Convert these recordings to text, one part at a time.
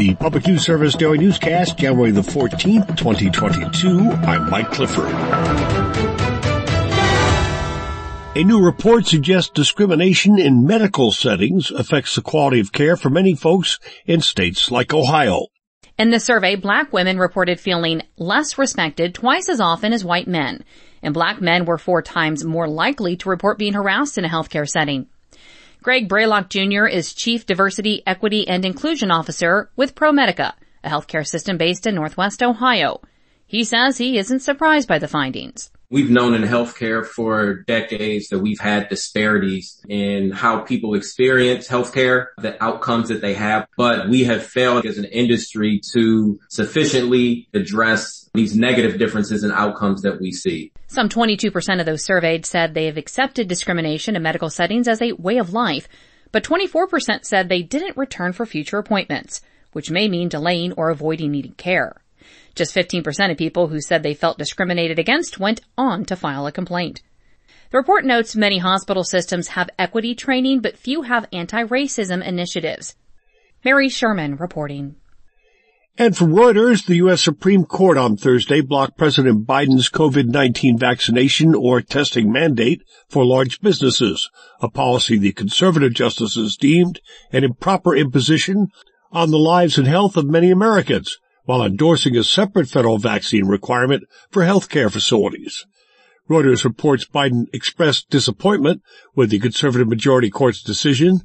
the Public News Service Daily Newscast, January the 14th, 2022. I'm Mike Clifford. A new report suggests discrimination in medical settings affects the quality of care for many folks in states like Ohio. In the survey, black women reported feeling less respected twice as often as white men, and black men were four times more likely to report being harassed in a healthcare setting. Greg Braylock Jr. is Chief Diversity, Equity, and Inclusion Officer with ProMedica, a healthcare system based in Northwest Ohio. He says he isn't surprised by the findings. We've known in healthcare for decades that we've had disparities in how people experience healthcare, the outcomes that they have, but we have failed as an industry to sufficiently address these negative differences in outcomes that we see. Some 22% of those surveyed said they have accepted discrimination in medical settings as a way of life, but 24% said they didn't return for future appointments, which may mean delaying or avoiding needing care. Just 15% of people who said they felt discriminated against went on to file a complaint. The report notes many hospital systems have equity training, but few have anti-racism initiatives. Mary Sherman reporting. And from Reuters, the U.S. Supreme Court on Thursday blocked President Biden's COVID-19 vaccination or testing mandate for large businesses, a policy the conservative justices deemed an improper imposition on the lives and health of many Americans while endorsing a separate federal vaccine requirement for healthcare facilities. Reuters reports Biden expressed disappointment with the conservative majority court's decision.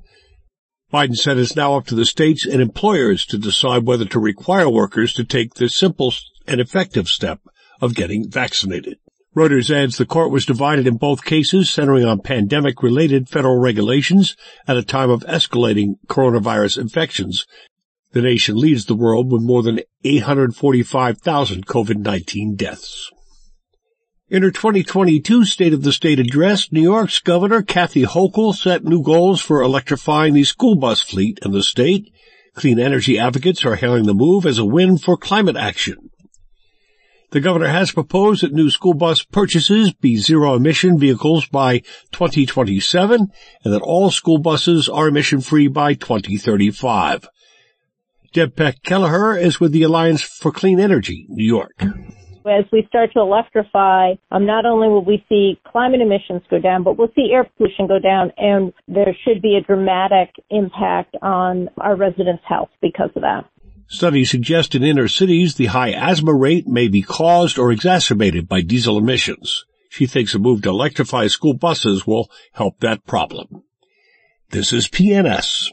Biden said it's now up to the states and employers to decide whether to require workers to take the simple and effective step of getting vaccinated. Reuters adds the court was divided in both cases centering on pandemic related federal regulations at a time of escalating coronavirus infections the nation leads the world with more than 845,000 COVID-19 deaths. In her 2022 State of the State address, New York's Governor Kathy Hochul set new goals for electrifying the school bus fleet in the state. Clean energy advocates are hailing the move as a win for climate action. The governor has proposed that new school bus purchases be zero emission vehicles by 2027 and that all school buses are emission free by 2035. Deb Peck Kelleher is with the Alliance for Clean Energy, New York. As we start to electrify, um, not only will we see climate emissions go down, but we'll see air pollution go down, and there should be a dramatic impact on our residents' health because of that. Studies suggest in inner cities the high asthma rate may be caused or exacerbated by diesel emissions. She thinks a move to electrify school buses will help that problem. This is PNS.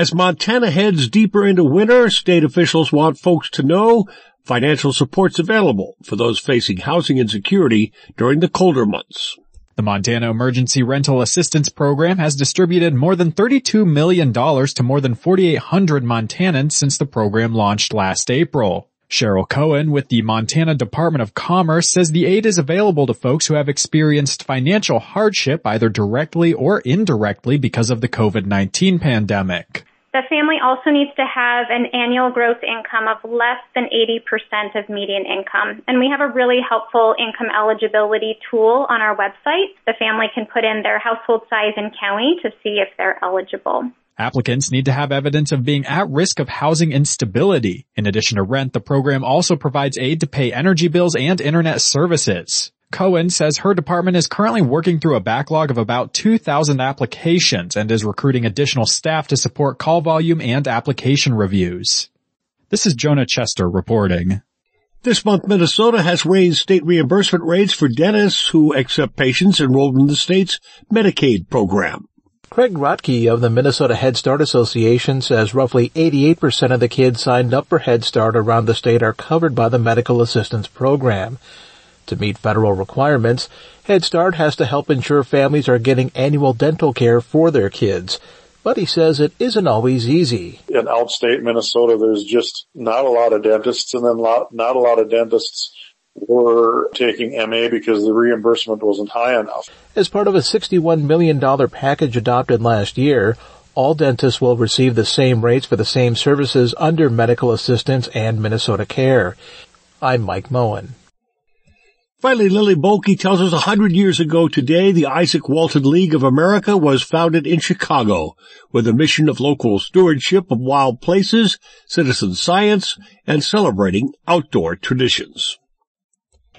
As Montana heads deeper into winter, state officials want folks to know financial support's available for those facing housing insecurity during the colder months. The Montana Emergency Rental Assistance Program has distributed more than $32 million to more than 4,800 Montanans since the program launched last April. Cheryl Cohen with the Montana Department of Commerce says the aid is available to folks who have experienced financial hardship either directly or indirectly because of the COVID-19 pandemic. The family also needs to have an annual gross income of less than 80% of median income. And we have a really helpful income eligibility tool on our website. The family can put in their household size and county to see if they're eligible. Applicants need to have evidence of being at risk of housing instability. In addition to rent, the program also provides aid to pay energy bills and internet services. Cohen says her department is currently working through a backlog of about 2,000 applications and is recruiting additional staff to support call volume and application reviews. This is Jonah Chester reporting. This month, Minnesota has raised state reimbursement rates for dentists who accept patients enrolled in the state's Medicaid program. Craig Rotke of the Minnesota Head Start Association says roughly 88% of the kids signed up for Head Start around the state are covered by the medical assistance program. To meet federal requirements, Head Start has to help ensure families are getting annual dental care for their kids. But he says it isn't always easy. In outstate Minnesota, there's just not a lot of dentists and then not a lot of dentists were taking MA because the reimbursement wasn't high enough. As part of a $61 million package adopted last year, all dentists will receive the same rates for the same services under medical assistance and Minnesota Care. I'm Mike Moen. Finally, Lily Bohlke tells us a hundred years ago today, the Izaak Walton League of America was founded in Chicago with a mission of local stewardship of wild places, citizen science, and celebrating outdoor traditions.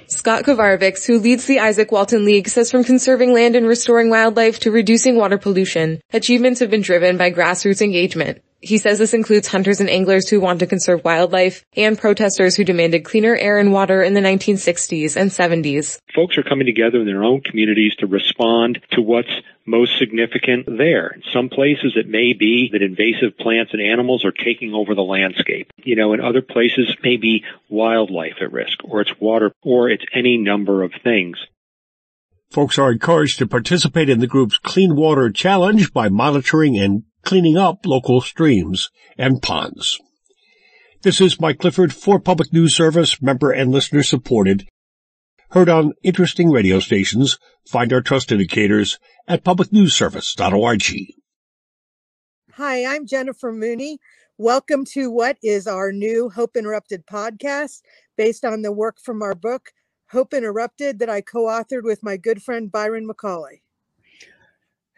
Scott Kovarovics, who leads the Izaak Walton League, says from conserving land and restoring wildlife to reducing water pollution, achievements have been driven by grassroots engagement. He says this includes hunters and anglers who want to conserve wildlife and protesters who demanded cleaner air and water in the 1960s and 70s. Folks are coming together in their own communities to respond to what's most significant there. In some places it may be that invasive plants and animals are taking over the landscape. You know, in other places maybe wildlife at risk or it's water or it's any number of things. Folks are encouraged to participate in the group's Clean Water Challenge by monitoring and cleaning up local streams and ponds. This is Mike Clifford for Public News Service, member and listener supported. Heard on interesting radio stations. Find our trust indicators at publicnewsservice.org. Hi, I'm Jennifer Mooney. Welcome to what is our new Hope Interrupted podcast based on the work from our book, Hope Interrupted, that I co authored with my good friend Byron McCauley.